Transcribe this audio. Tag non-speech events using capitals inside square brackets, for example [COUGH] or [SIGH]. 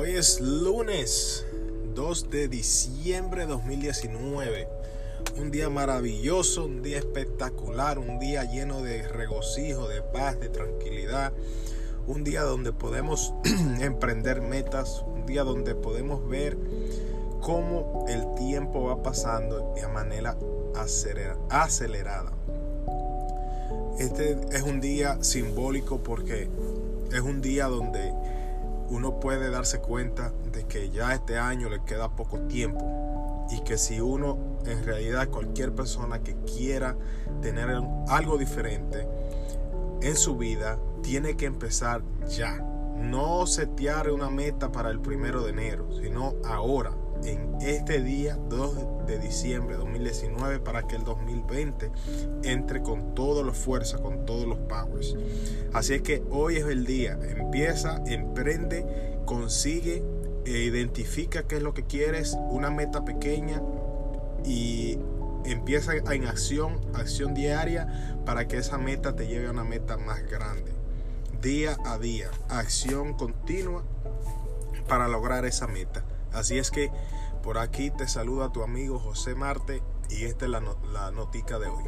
es lunes 2 de diciembre de 2019. Un día maravilloso, un día espectacular, un día lleno de regocijo, de paz, de tranquilidad. Un día donde podemos [CLEARS THROAT] emprender metas, un día donde podemos ver cómo el tiempo va pasando de manera acelerada. Este es un día simbólico porque es un día donde uno puede darse cuenta de que ya este año le queda poco tiempo y que si uno en realidad cualquier persona que quiera tener algo diferente en su vida tiene que empezar ya. No setear una meta para el primero de enero, sino ahora en este día 2 de diciembre de 2019 para que el 2020 entre con toda la fuerza, con todos los powers. Así es que hoy es el día. Empieza, emprende, consigue e identifica qué es lo que quieres, una meta pequeña y empieza en acción, acción diaria para que esa meta te lleve a una meta más grande. Día a día, acción continua para lograr esa meta. Así es que por aquí te saluda tu amigo José Marte y esta es la, notica de hoy.